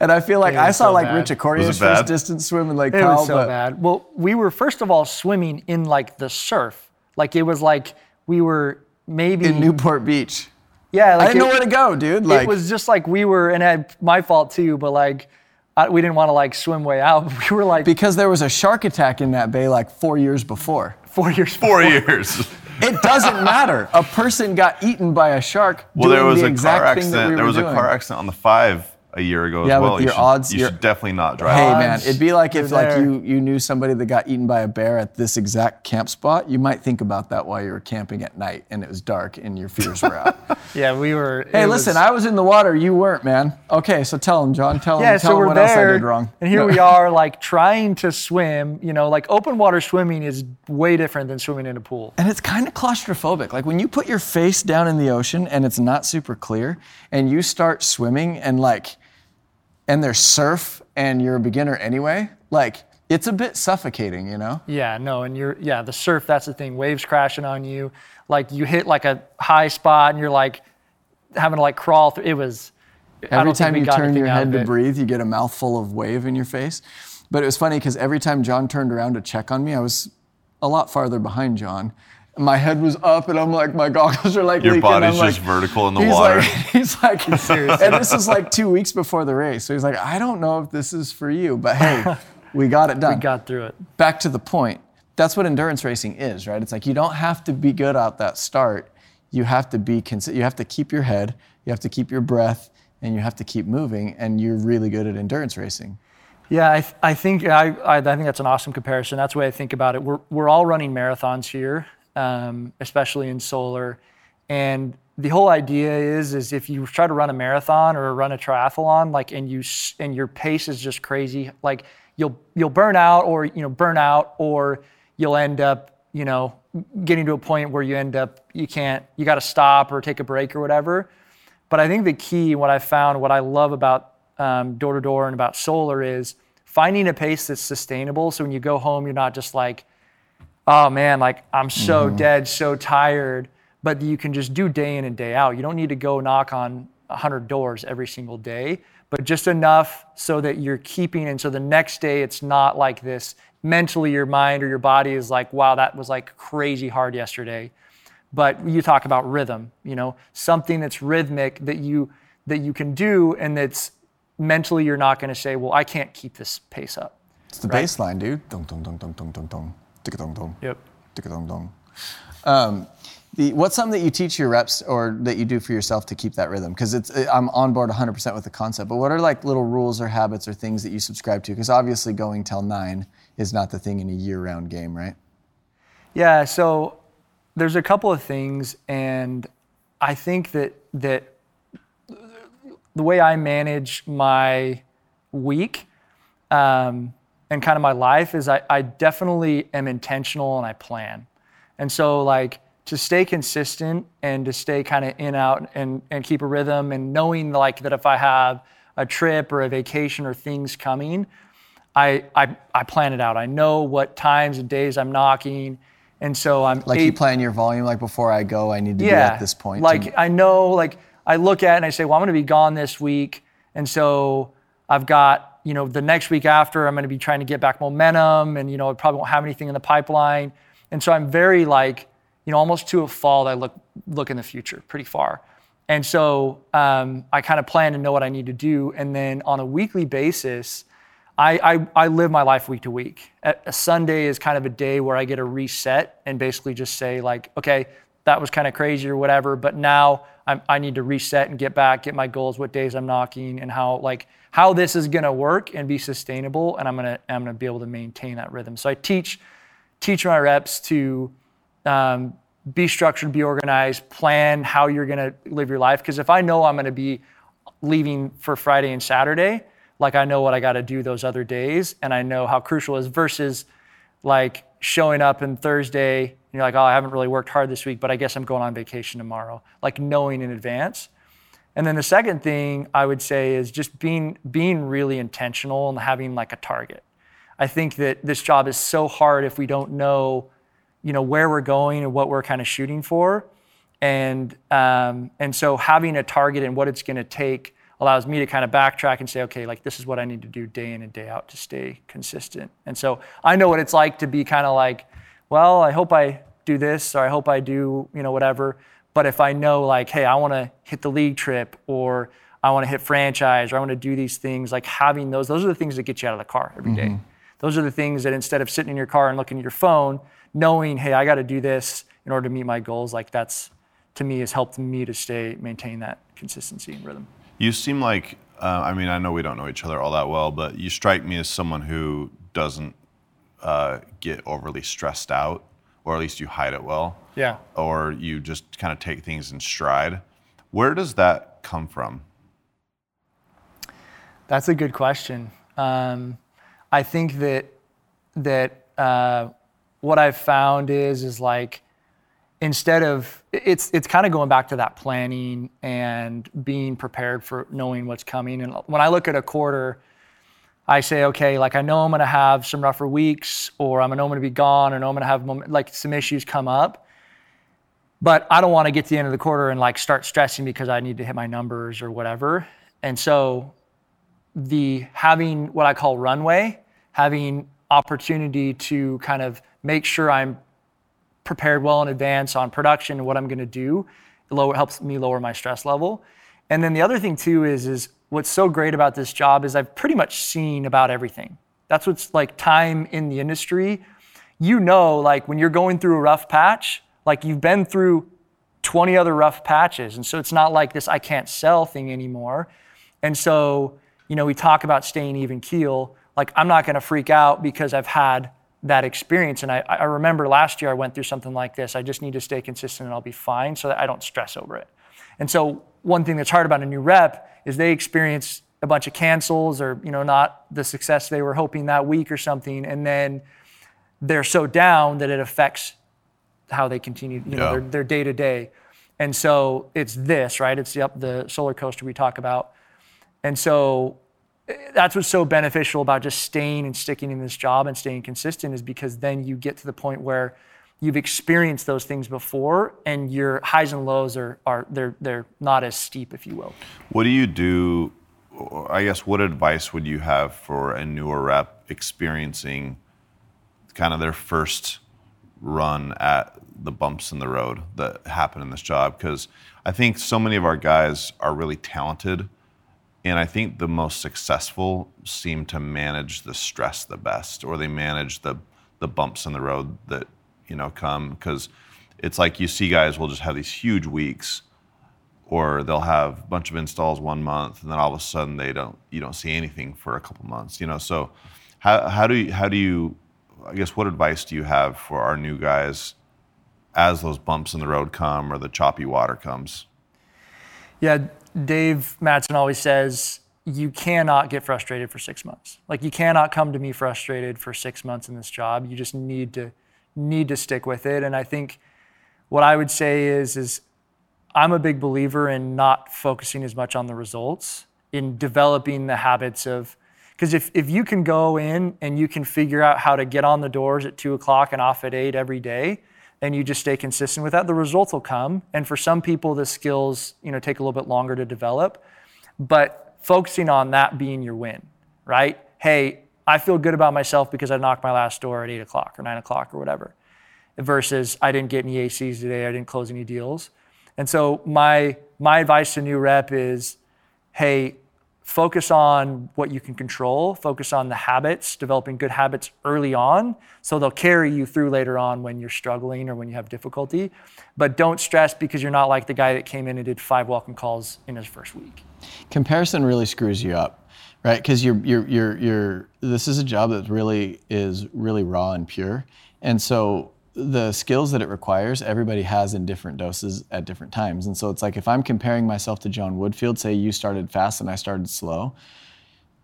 and I feel like I saw so like bad. Rich Accordia's Was first distance swim in Lake It Powell, was so but bad. Well, we were first of all swimming in like the surf. Like it was like we were maybe in Newport Beach. Yeah, like I didn't know where to go, dude. Like, it was just like we were, and I, my fault too. But like, I, we didn't want to like swim way out. We were like because there was a shark attack in that bay like four years before. four years. Four before. years. It doesn't matter. A person got eaten by a shark. Well, there was the a car accident. we there was a car accident on the five a year ago Yeah, as well. with you your should, odds, you your- should definitely not drive. Hey man, it'd be like if were like you you knew somebody that got eaten by a bear at this exact camp spot. You might think about that while you were camping at night and it was dark and your fears were out. Yeah, we were. hey, listen, was- I was in the water. You weren't, man. Okay, so tell him, John. Tell him. Yeah, tell so him we're what there, else I did wrong. and here No. we are, like trying to swim. You know, like open water swimming is way different than swimming in a pool. And it's kind of claustrophobic. Like when you put your face down in the ocean and it's not super clear, and you start swimming and like, and there's surf and you're a beginner anyway, like it's a bit suffocating, you know? Yeah, no, and you're yeah, the surf, that's the thing. Waves crashing on you. Like you hit like a high spot and you're like having to like crawl through it was Every time you turn your head to breathe, you get a mouthful of wave in your face. But it was funny because every time John turned around to check on me, I was a lot farther behind John. My head was up, and I'm like, my goggles are like Your leaking. I'm body's like- just vertical in the he's water. Like, he's like, and this is like two weeks before the race. So he's like, I don't know if this is for you, but hey, we got it done. We got through it. Back to the point. That's what endurance racing is, right? It's like you don't have to be good at that start. You have to be consi- You have to keep your head. You have to keep your breath, and you have to keep moving. And you're really good at endurance racing. Yeah, I, th- I think I, I, I think that's an awesome comparison. That's the way I think about it. We're, we're all running marathons here, um, especially in solar, and the whole idea is is if you try to run a marathon or run a triathlon, like and you and your pace is just crazy, like you'll you'll burn out or you know burn out or you'll end up you know getting to a point where you end up you can't you got to stop or take a break or whatever. But I think the key, what I found, what I love about door to door and about solar is finding a pace that's sustainable. So when you go home, you're not just like, oh man, like I'm so mm-hmm. dead, so tired, but you can just do day in and day out. You don't need to go knock on 100 doors every single day, but just enough so that you're keeping. And so the next day, it's not like this mentally, your mind or your body is like, wow, that was like crazy hard yesterday but you talk about rhythm you know something that's rhythmic that you that you can do and that's mentally you're not going to say well i can't keep this pace up It's the baseline, dude. Dong, dong, dong, dong, dong, dong, dong. Ticka, dong, dong. Yep. Ticka, dong, dong. Um, the, what's something that you teach your reps or that you do for yourself to keep that rhythm? Because it's I'm on board 100% with the concept. But what are like little rules or habits or things that you subscribe to? Because obviously going till nine is not the thing in a year-round game, right? yeah so there's a couple of things and i think that that the way i manage my week um, and kind of my life is I, I definitely am intentional and I plan. And so like to stay consistent and to stay kind of in out and, and keep a rhythm and knowing like that if I have a trip or a vacation or things coming, I, I, I plan it out. I know what times and days I'm knocking. And so I'm Like you eight- plan your volume. Like before I go, I need to be at this point. Like I know, like I look at and I say, well, I'm going to be gone this week, and so I've got, you know, the next week after, I'm going to be trying to get back momentum, and you know, I probably won't have anything in the pipeline, and so I'm very like, you know, almost to a fault. I look look in the future pretty far, and so um, I kind of plan and know what I need to do, and then on a weekly basis. I, I, I live my life week to week. A, Sunday is kind of a day where I get a reset and basically just say like, okay, that was kind of crazy or whatever. But now I'm, I need to reset and get back, get my goals, what days I'm knocking, and how like how this is going to work and be sustainable. And I'm gonna I'm gonna be able to maintain that rhythm. So I teach teach my reps to um, be structured, be organized, plan how you're going to live your life. Because if I know I'm going to be leaving for Friday and Saturday, like I know what I got to do those other days, and I know how crucial is versus like showing up and Thursday, and you're like, oh, I haven't really worked hard this week, but I guess I'm going on vacation tomorrow. Like knowing in advance. And then the second thing I would say is just being being really intentional and having like a target. I think that this job is so hard if we don't know, you know, where we're going and what we're kind of shooting for, and um, and so having a target and what it's going to take allows me to kind of backtrack and say, okay, like this is what I need to do day in and day out to stay consistent. And so I know what it's like to be kind of like, well, I hope I do this or I hope I do, you know, whatever. But if I know like, hey, I want to hit the league trip or I want to hit franchise or I want to do these things, like having those, those are the things that get you out of the car every day. Those are the things that instead of sitting in your car and looking at your phone, knowing, hey, I got to do this in order to meet my goals, like that's to me has helped me to stay maintain that consistency and rhythm. You seem like, uh, I mean, I know we don't know each other all that well, but you strike me as someone who doesn't uh, get overly stressed out, or at least you hide it well. Yeah. Or you just kind of take things in stride. Where does that come from? That's a good question. Um, I think that that uh, what I've found is is like instead of it's it's kind of going back to that planning and being prepared for knowing what's coming. And when I look at a quarter, I say, okay, like I know I'm going to have some rougher weeks, or I'm going to be gone, or know I'm going to have moment, like some issues come up. But I don't want to get to the end of the quarter and like start stressing because I need to hit my numbers or whatever. And so the having what I call runway, having opportunity to kind of make sure I'm prepared well in advance on production and what I'm going to do, lower helps me lower my stress level. And then the other thing too is is what's so great about this job is I've pretty much seen about everything. That's what's like time in the industry. You know, like when you're going through a rough patch, like you've been through 20 other rough patches. And so it's not like this I can't sell thing anymore. And so, you know, we talk about staying even keel. Like I'm not going to freak out because I've had that experience. And I, I remember last year I went through something like this. I just need to stay consistent and I'll be fine so that I don't stress over it. And so one thing that's hard about a new rep is they experience a bunch of cancels or, you know, not the success they were hoping that week or something. And then they're so down that it affects how they continue, you know, Yeah. their, their day to day. And so it's this, right? It's the, up the solar coaster we talk about. And so eh, that's what's so beneficial about just staying and sticking in this job and staying consistent is because then you get to the point where you've experienced those things before and your highs and lows are, are they're, they're not as steep, if you will. What do you do? I guess what advice would you have for a newer rep experiencing kind of their first run at the bumps in the road that happen in this job? Because I think so many of our guys are really talented, and I think the most successful seem to manage the stress the best, or they manage the the bumps in the road that you know come because it's like you see guys will just have these huge weeks or they'll have a bunch of installs one month and then all of a sudden they don't you don't see anything for a couple months you know so how, how do you how do you i guess what advice do you have for our new guys as those bumps in the road come or the choppy water comes Yeah, Dave Madsen always says you cannot get frustrated for six months. Like you cannot come to me frustrated for six months in this job. You just need to need to stick with it. And I think what I would say is is I'm a big believer in not focusing as much on the results, in developing the habits of because if, if you can go in and you can figure out how to get on the doors at two o'clock and off at eight every day, and you just stay consistent with that, the results will come. And for some people, the skills, you know, take a little bit longer to develop. But focusing on that being your win, right? Hey, I feel good about myself because I knocked my last door at eight o'clock or nine o'clock or whatever. Versus I didn't get any ACs today, I didn't close any deals. And so my my advice to new rep is, hey, focus on what you can control, focus on the habits, developing good habits early on, so they'll carry you through later on when you're struggling or when you have difficulty. But don't stress because you're not like the guy that came in and did five welcome calls in his first week. comparison really screws you up right? Because you're, you're you're you're this is a job that really is really raw and pure. And so the skills that it requires everybody has in different doses at different times. And so it's like if i'm comparing myself to john woodfield say you started fast and i started slow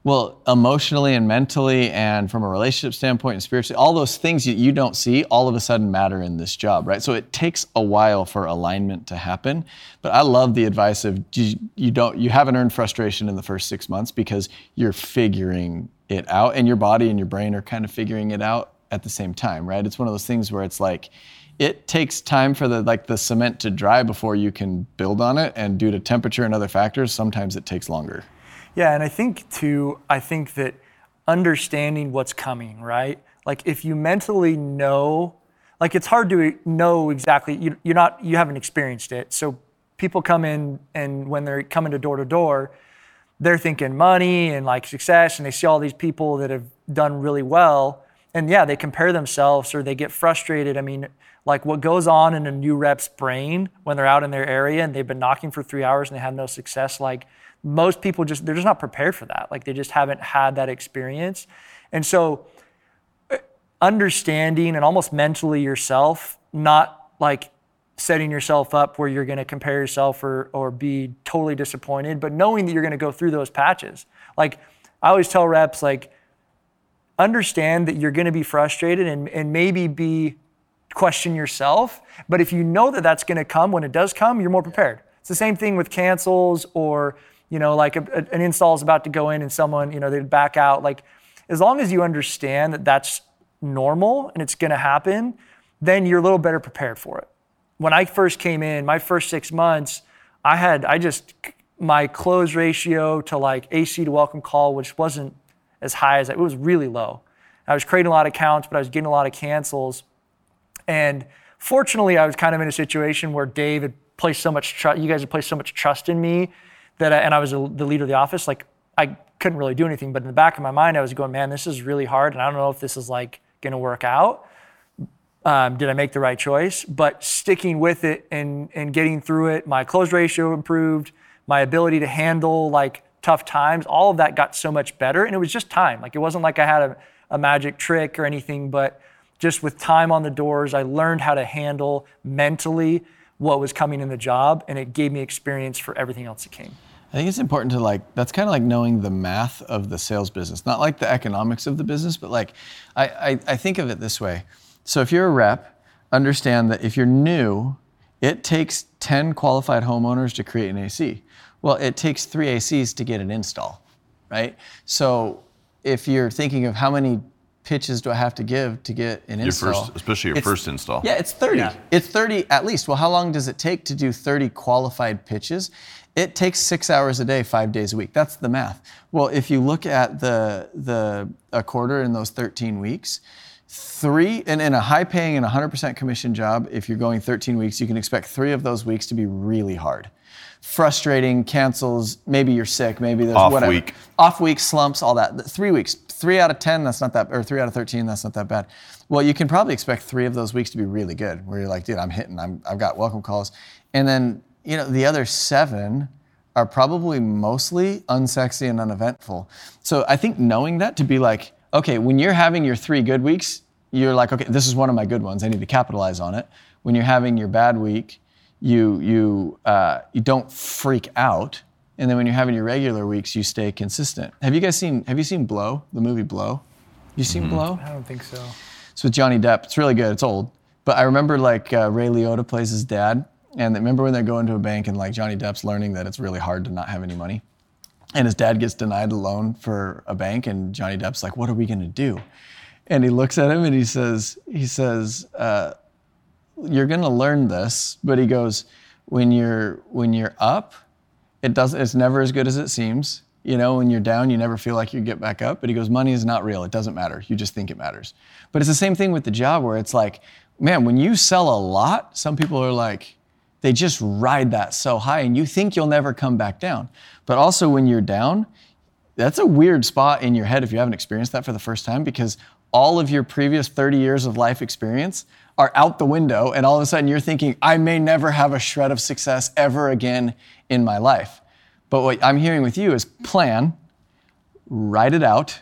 well, emotionally and mentally, and from a relationship standpoint and spiritually, all those things you, you don't see all of a sudden matter in this job, right? So it takes a while for alignment to happen. But I love the advice of you, you don't you haven't earned frustration in the first six months because you're figuring it out, and your body and your brain are kind of figuring it out at the same time, right? It's one of those things where it's like it takes time for the like the cement to dry before you can build on it, and due to temperature and other factors, sometimes it takes longer. Yeah, and I think too, I think that understanding what's coming, right? Like if you mentally know, like it's hard to know exactly, you, you're not, you haven't experienced it. So people come in and when they're coming to door to door, they're thinking money and like success and they see all these people that have done really well. And yeah, they compare themselves or they get frustrated. I mean, like what goes on in a new rep's brain when they're out in their area and they've been knocking for three hours and they have no success, like most people just they're just not prepared for that. Like they just haven't had that experience. And so uh, understanding and almost mentally yourself not like setting yourself up where you're going to compare yourself or, or be totally disappointed but knowing that you're going to go through those patches. Like i always tell reps like understand that you're going to be frustrated and, and maybe be question yourself but if you know that that's going to come when it does come you're more prepared. It's the same thing with cancels or you know, like a, an install is about to go in and someone, you know, they'd back out. Like, as long as you understand that that's normal and it's going to happen, then you're a little better prepared for it. When I first came in, my first six months, I had, I just, my close ratio to like AC to welcome call, which wasn't as high as it was really low. I was creating a lot of counts, but I was getting a lot of cancels. And fortunately, I was kind of in a situation where Dave had placed so much trust, you guys had placed so much trust in me that I, and I was a, the leader of the office, like I couldn't really do anything. But in the back of my mind, I was going, man, this is really hard, and I don't know if this is like going to work out. Um, did I make the right choice? But sticking with it and and getting through it, my close ratio improved, my ability to handle like tough times, all of that got so much better, and it was just time. Like it wasn't like I had a, a magic trick or anything, but just with time on the doors, I learned how to handle mentally what was coming in the job, and it gave me experience for everything else that came. I think it's important to like that's kind of like knowing the math of the sales business, not like the economics of the business, but like I, I, I think of it this way. So if you're a rep, understand that if you're new, it takes 10 qualified homeowners to create an AC. Well, it takes three ACs to get an install, right? So if you're thinking of how many pitches do I have to give to get an Your install? first, especially your It's- first install. Yeah, it's 30. It's 30 at least. Well, how long does it take to do 30 qualified pitches? It takes six hours a day, five days a week. That's the math. Well, if you look at the the a quarter in those 13 weeks, three and in a high paying and 100% commission job, if you're going 13 weeks, you can expect three of those weeks to be really hard. Frustrating, cancels, maybe you're sick, maybe there's Off whatever. week. Off week, slumps, all that. Three weeks. Three out of 10, that's not that, or three out of 13, that's not that bad. Well, you can probably expect three of those weeks to be really good, where you're like, dude, I'm hitting, I'm, I've got welcome calls. And then, you know, the other seven are probably mostly unsexy and uneventful. So I think knowing that to be like, okay, when you're having your three good weeks, you're like, okay, this is one of my good ones. I need to capitalize on it. When you're having your bad week, you you uh, you don't freak out, and then when you're having your regular weeks, you stay consistent. Have you guys seen Have you seen Blow, the movie Blow? You seen Blow? I don't think so. It's with Johnny Depp. It's really good. It's old, but I remember like uh, Ray Liotta plays his dad, and remember when they're going to a bank and like Johnny Depp's learning that it's really hard to not have any money, and his dad gets denied a loan for a bank, and Johnny Depp's like, "What are we gonna do?" And he looks at him and he says, "He says." Uh, you're going to learn this but he goes when you're when you're up it doesn't it's never as good as it seems. You know when you're down you never feel like you get back up. But he goes money is not real. It doesn't matter. You just think it matters. But it's the same thing with the job where it's like man when you sell a lot some people are like they just ride that so high and you think you'll never come back down. But also when you're down that's a weird spot in your head if you haven't experienced that for the first time because all of your previous 30 years of life experience are out the window and all of a sudden you're thinking i may never have a shred of success ever again in my life but what i'm hearing with you is plan write it out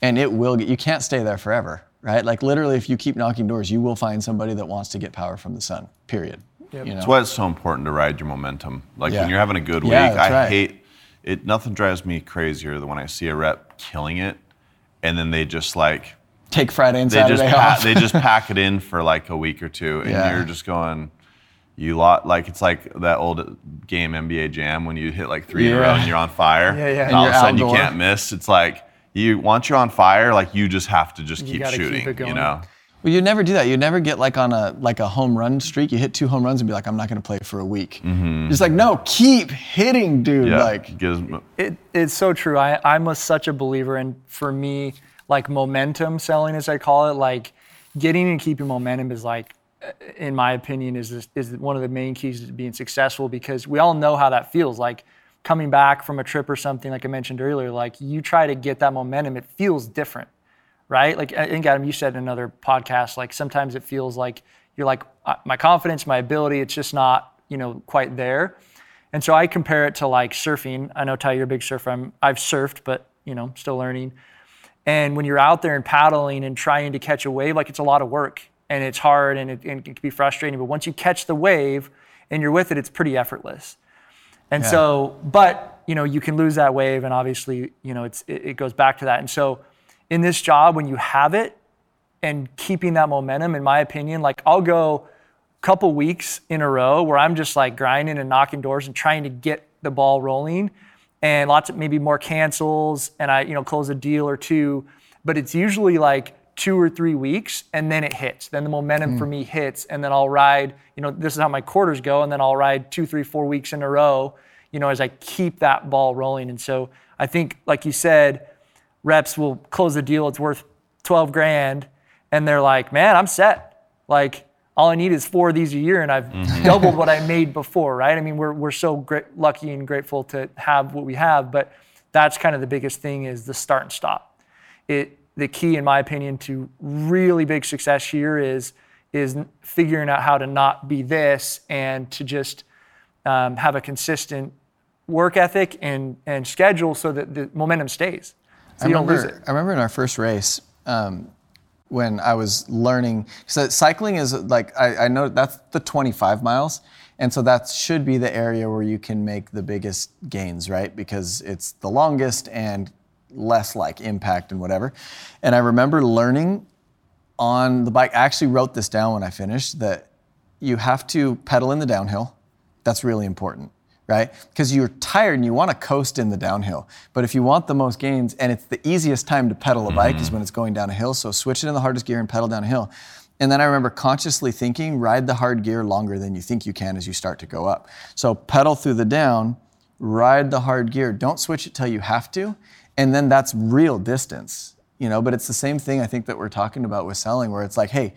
and it will get you can't stay there forever right like literally if you keep knocking doors you will find somebody that wants to get power from the sun period you know? That's why it's so important to ride your momentum. Like Yeah. when you're having a good week, Yeah, that's I right. hate it. Nothing drives me crazier than when I see a rep killing it, and then they just like take friday and they saturday just pa- off they just pack it in for like a week or two, and Yeah. you're just going. You lot like it's like that old game NBA Jam when you hit like three in a row and you're on fire. Yeah, yeah. And And all of a you're sudden you can't miss. It's like you once you're on fire, like you just have to just You keep gotta keep shooting. it going. You know. Well, you never do that. You never get like on a like a home run streak. You hit two home runs and be like, I'm not going to play for a week. Just like, no, keep hitting, dude. Mm-hmm. Yeah. Like, gives, It, it's so true. I, I'm a, such a believer and for me, like momentum selling, as I call it, like getting and keeping momentum is like, uh, in my opinion, is this, is one of the main keys to being successful because we all know how that feels. Like coming back from a trip or something, like I mentioned earlier, like you try to get that momentum, it feels different, right? Like I think Adam, you said in another podcast, like sometimes it feels like you're like my confidence, my ability, it's just not you know quite there. And so I compare it to like surfing. I know Ty, you're a big surfer. I'm, I've surfed, but you know, still learning. And when you're out there and paddling and trying to catch a wave, like it's a lot of work and it's hard and it, and it can be frustrating. But once you catch the wave and you're with it, it's pretty effortless. And so, but you know, you can lose that wave, and obviously, you know, it's it, it goes back to that. And so, in this job, when you have it and keeping that momentum, in my opinion, like I'll go a couple weeks in a row where I'm just like grinding and knocking doors and trying to get the ball rolling, and lots of maybe more cancels, and I you know close a deal or two, but it's usually like two or three weeks and then it hits. Then the momentum hmm. for me hits and then i'll ride you know this is how my quarters go and then i'll ride two three four weeks in a row you know as i keep that ball rolling. And so i think like you said reps will close the deal it's worth 12 grand and they're like man i'm set. Like all i need is four of these a year and i've doubled what i made before right? I mean we're, we're so great, lucky and grateful to have what we have but that's kind of the biggest thing is the start and stop. It the key in my opinion to really big success here is is figuring out how to not be this and to just um, have a consistent work ethic and and schedule so that the momentum stays. So I you don't remember, lose it. I remember in our first race um, when I was learning, so cycling is like, I, I know that's the 25 miles. And so that should be the area where you can make the biggest gains, right? Because it's the longest and less like impact and whatever. And I remember learning on the bike, I actually wrote this down when I finished that you have to pedal in the downhill. That's really important, right? Because you're tired and you want to coast in the downhill. But if you want the most gains, and it's the easiest time to pedal a mm-hmm. bike is when it's going down a hill. So switch it in the hardest gear and pedal down a hill. And then I remember consciously thinking, ride the hard gear longer than you think you can as you start to go up. So pedal through the down, ride the hard gear. Don't switch it till you have to. And then that's real distance, you know. But it's the same thing I think that we're talking about with selling, where it's like, hey,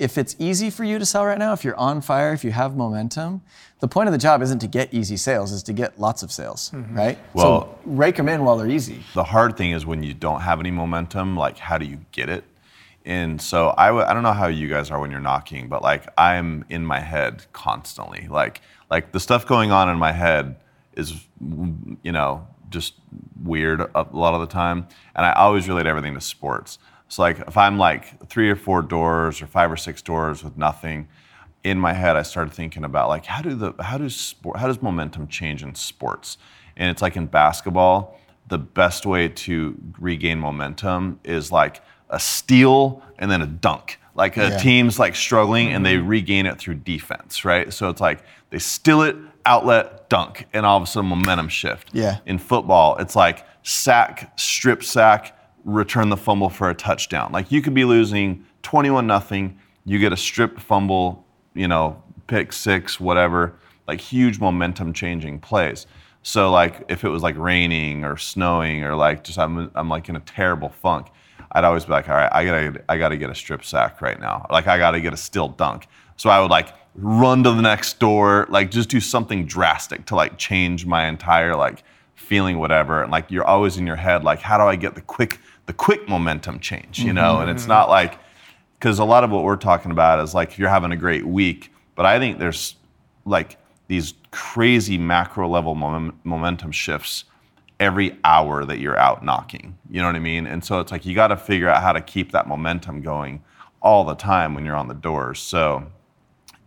if it's easy for you to sell right now, if you're on fire, if you have momentum, the point of the job isn't to get easy sales, is to get lots of sales, mm-hmm. right? Well- so rake them in while they're easy. the hard thing is when you don't have any momentum, like how do you get it? And so I w- I don't know how you guys are when you're knocking, but like I'm in my head constantly. Like like the stuff going on in my head is you know just weird a lot of the time, and I always relate everything to sports. So like if I'm like three or four doors or five or six doors with nothing, in my head I started thinking about like how do the how does sport how does momentum change in sports? And it's like in basketball, the best way to regain momentum is like a steal and then a dunk. Like a Yeah. team's like struggling and they mm-hmm. regain it through defense, right? So it's like they steal it, outlet, dunk, and all of a sudden momentum shift. Yeah. In football, it's like sack, strip sack, return the fumble for a touchdown. Like you could be losing 21 nothing, you get a strip fumble, you know, pick six, whatever, like huge momentum changing plays. So like if it was like raining or snowing or like just I'm I'm like in a terrible funk, I'd always be like, all right, I gotta I gotta get a strip sack right now. Like I gotta get a still dunk. So I would like run to the next door, like just do something drastic to like change my entire like feeling whatever, and like you're always in your head, like how do I get the quick the quick momentum change, you know? And it's mm-hmm. not like because a lot of what we're talking about is like if you're having a great week, but I think there's like these crazy macro level mom- momentum shifts every hour that you're out knocking. You know what I mean? And so it's like you got to figure out how to keep that momentum going all the time when you're on the doors. So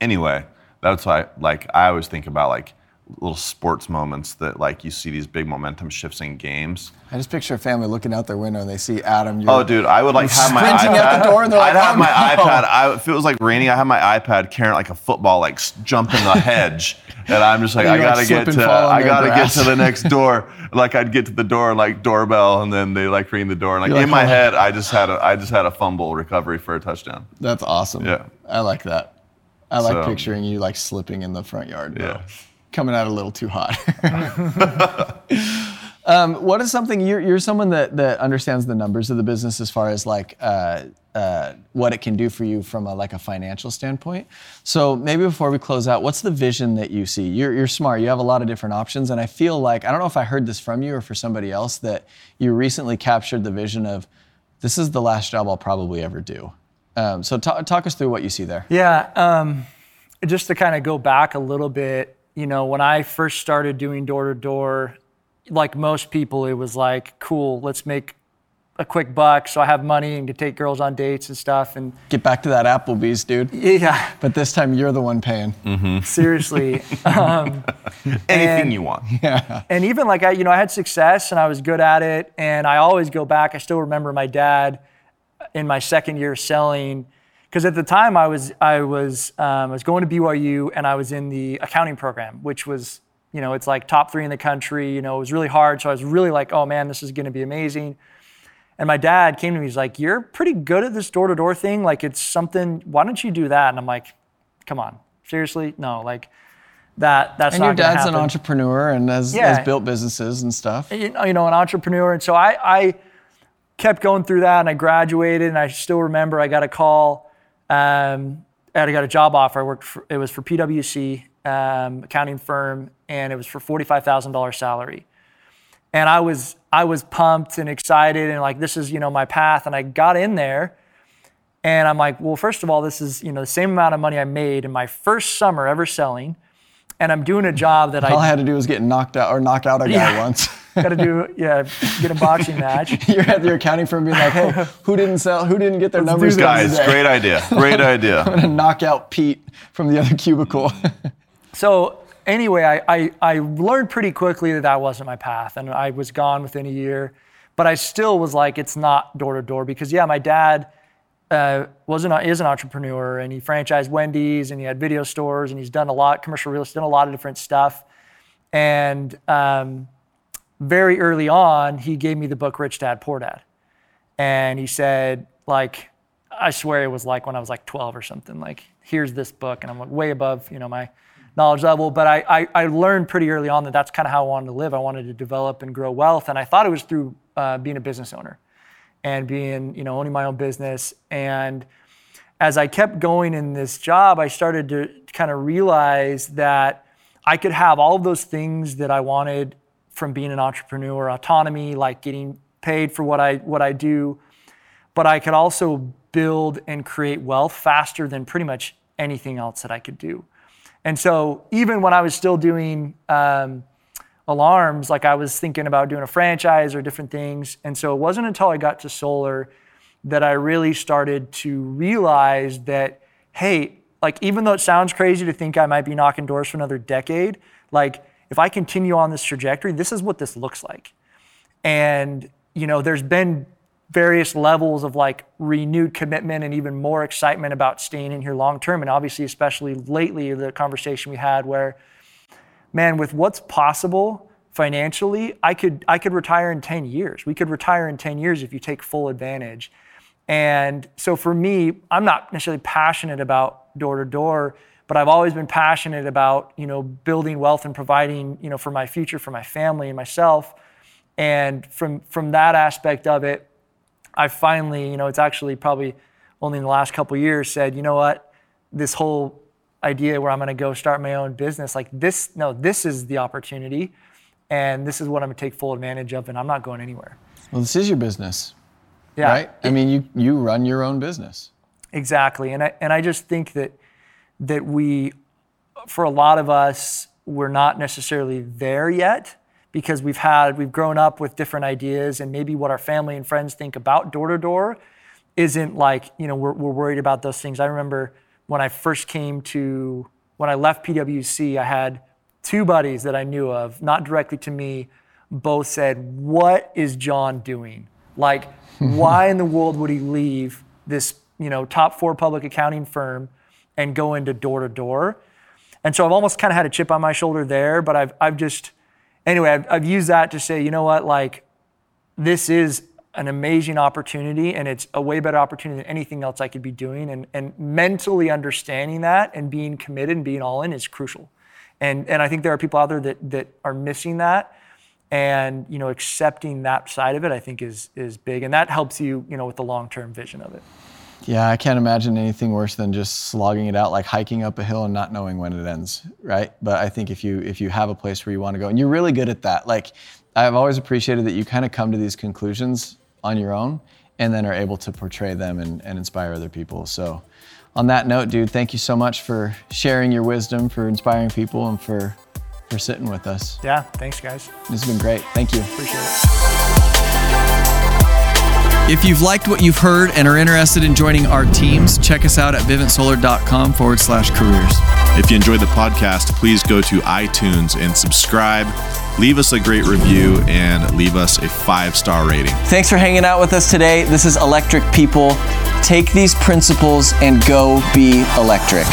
anyway, that's why like I always think about like little sports moments that like you see these big momentum shifts in games. I just picture a family looking out their window and they see Adam. You're, Oh, dude, I would like have my sprinting iPad. out the door and they're I'd like, have "Oh, my no." iPad. I, if it was like raining, I have my iPad carrying like a football, like jumping the hedge, and I'm just like, I gotta slip get to, I the gotta get to the next door. Like I'd get to the door, like doorbell, and then they like ring the door, and like in like, my oh, "Hold head, I just had a, I just had a fumble recovery for a touchdown. That's awesome. Yeah. I like that. I like So- picturing you like slipping in the front yard. bro. Yeah. Coming out a little too hot. um, what is something you're, you're someone that, that understands the numbers of the business as far as like uh, uh, what it can do for you from a, like a financial standpoint. So maybe before we close out, what's the vision that you see? You're, you're smart. You have a lot of different options, and I feel like I don't know if I heard this from you or for somebody else that you recently captured the vision of this is the last job I'll probably ever do. Um, so ta- talk us through what you see there. Yeah, um, just to kind of go back a little bit, you know, when I first started doing door to door, like most people, it was like, cool, let's make a quick buck so I have money and can take girls on dates and stuff. And Get back to that Applebee's, dude. yeah, But this time you're the one paying. seriously. um, Anything And- you want. Yeah. And even like I, you know, I had success and I was good at it. And I always go back. I still remember my dad in my second year selling, because at the time I was I was um, I was going to BYU and I was in the accounting program, which was you know it's like top three in the country. You know, it was really hard. So I was really like, oh man, this is going to be amazing. And my dad came to me. He's like, "You're pretty good at this door-to-door thing. Like, it's something. Why don't you do that?" And I'm like, "Come on, seriously? No, like that. That's And your dad's an entrepreneur and has, Yeah. has built businesses and stuff. you know, you know, an entrepreneur. And so I, I kept going through that and I graduated and I still remember I got a call. Um, I got a job offer. I worked for, it was for PwC, um, accounting firm, and it was for $45,000 salary. And I was, I was pumped and excited and like, this is, you know, my path. And I got in there and I'm like, well, first of all, this is, you know, the same amount of money I made in my first summer ever selling. And I'm doing a job that All I I had to do was get knocked out or knock out a guy Yeah. once. got to do, yeah, get a boxing match. You're at your accounting firm being like, hey, who didn't sell? Who didn't get their numbers done Guys, today? great idea. Great idea. I'm going to knock out Pete from the other cubicle. So anyway, I, I, I learned pretty quickly that that wasn't my path, and I was gone within a year. But I still was like, it's not door to door because yeah, my dad uh, was an is an entrepreneur, and he franchised Wendy's, and he had video stores, and he's done a lot commercial real estate, done a lot of different stuff. And um, very early on, he gave me the book Rich Dad Poor Dad, and he said like I swear it was like when I was like 12 or something. Like, here's this book, and I'm like way above, you know, my knowledge level. But I, I, I learned pretty early on that that's kind of how I wanted to live. I wanted to develop and grow wealth, and I thought it was through uh, being a business owner and being, you know, owning my own business. And as I kept going in this job, I started to kind of realize that I could have all of those things that I wanted from being an entrepreneur, autonomy, like getting paid for what I what I do, but I could also build and create wealth faster than pretty much anything else that I could do. And so even when I was still doing um, alarms, like I was thinking about doing a franchise or different things. And so it wasn't until I got to solar that I really started to realize that, hey, like even though it sounds crazy to think I might be knocking doors for another decade, like if I continue on this trajectory, this is what this looks like. And, you know, there's been various levels of like renewed commitment and even more excitement about staying in here long term. And obviously, especially lately, the conversation we had where, man, with what's possible financially, I could I could retire in 10 years. We could retire in 10 years if you take full advantage. And so for me, I'm not necessarily passionate about door to door, but I've always been passionate about, you know, building wealth and providing, you know, for my future, for my family and myself. And from from that aspect of it, I finally, you know, it's actually probably only in the last couple of years said, you know what, this whole idea where I'm going to go start my own business, like this, no, this is the opportunity. and this is what I'm gonna take full advantage of, and I'm not going anywhere. Well, this is your business, Yeah, right? I mean, you you run your own business. Exactly, and I and I just think that that we, for a lot of us, we're not necessarily there yet because we've had we've grown up with different ideas and maybe what our family and friends think about door to door isn't like you know we're, we're worried about those things. I remember when I first came to when I left PwC, I had two buddies that I knew of, not directly to me, both said, "What is John doing? Like, why in the world would he leave this you know top four public accounting firm and go into door to door?" And so I've almost kind of had a chip on my shoulder there, but I've I've just anyway I've, I've used that to say, you know what, like this is an amazing opportunity and it's a way better opportunity than anything else I could be doing. And, and mentally understanding that and being committed and being all in is crucial. And, and I think there are people out there that, that are missing that. And you know, accepting that side of it, I think, is is big, and that helps you, you know, with the long term vision of it. Yeah, I can't imagine anything worse than just slogging it out, like hiking up a hill and not knowing when it ends, right? But I think if you if you have a place where you want to go, and you're really good at that, like I've always appreciated that you kind of come to these conclusions on your own, and then are able to portray them and, and inspire other people. So, on that note, dude, thank you so much for sharing your wisdom, for inspiring people, and for for sitting with us. Yeah, thanks, guys. This has been great. Thank you. Appreciate it. If you've liked what you've heard and are interested in joining our teams, check us out at vivintsolar.com forward slash careers. If you enjoyed the podcast, please go to iTunes and subscribe. Leave us a great review and leave us a five star rating. Thanks for hanging out with us today. This is Electric People. Take these principles and go be electric.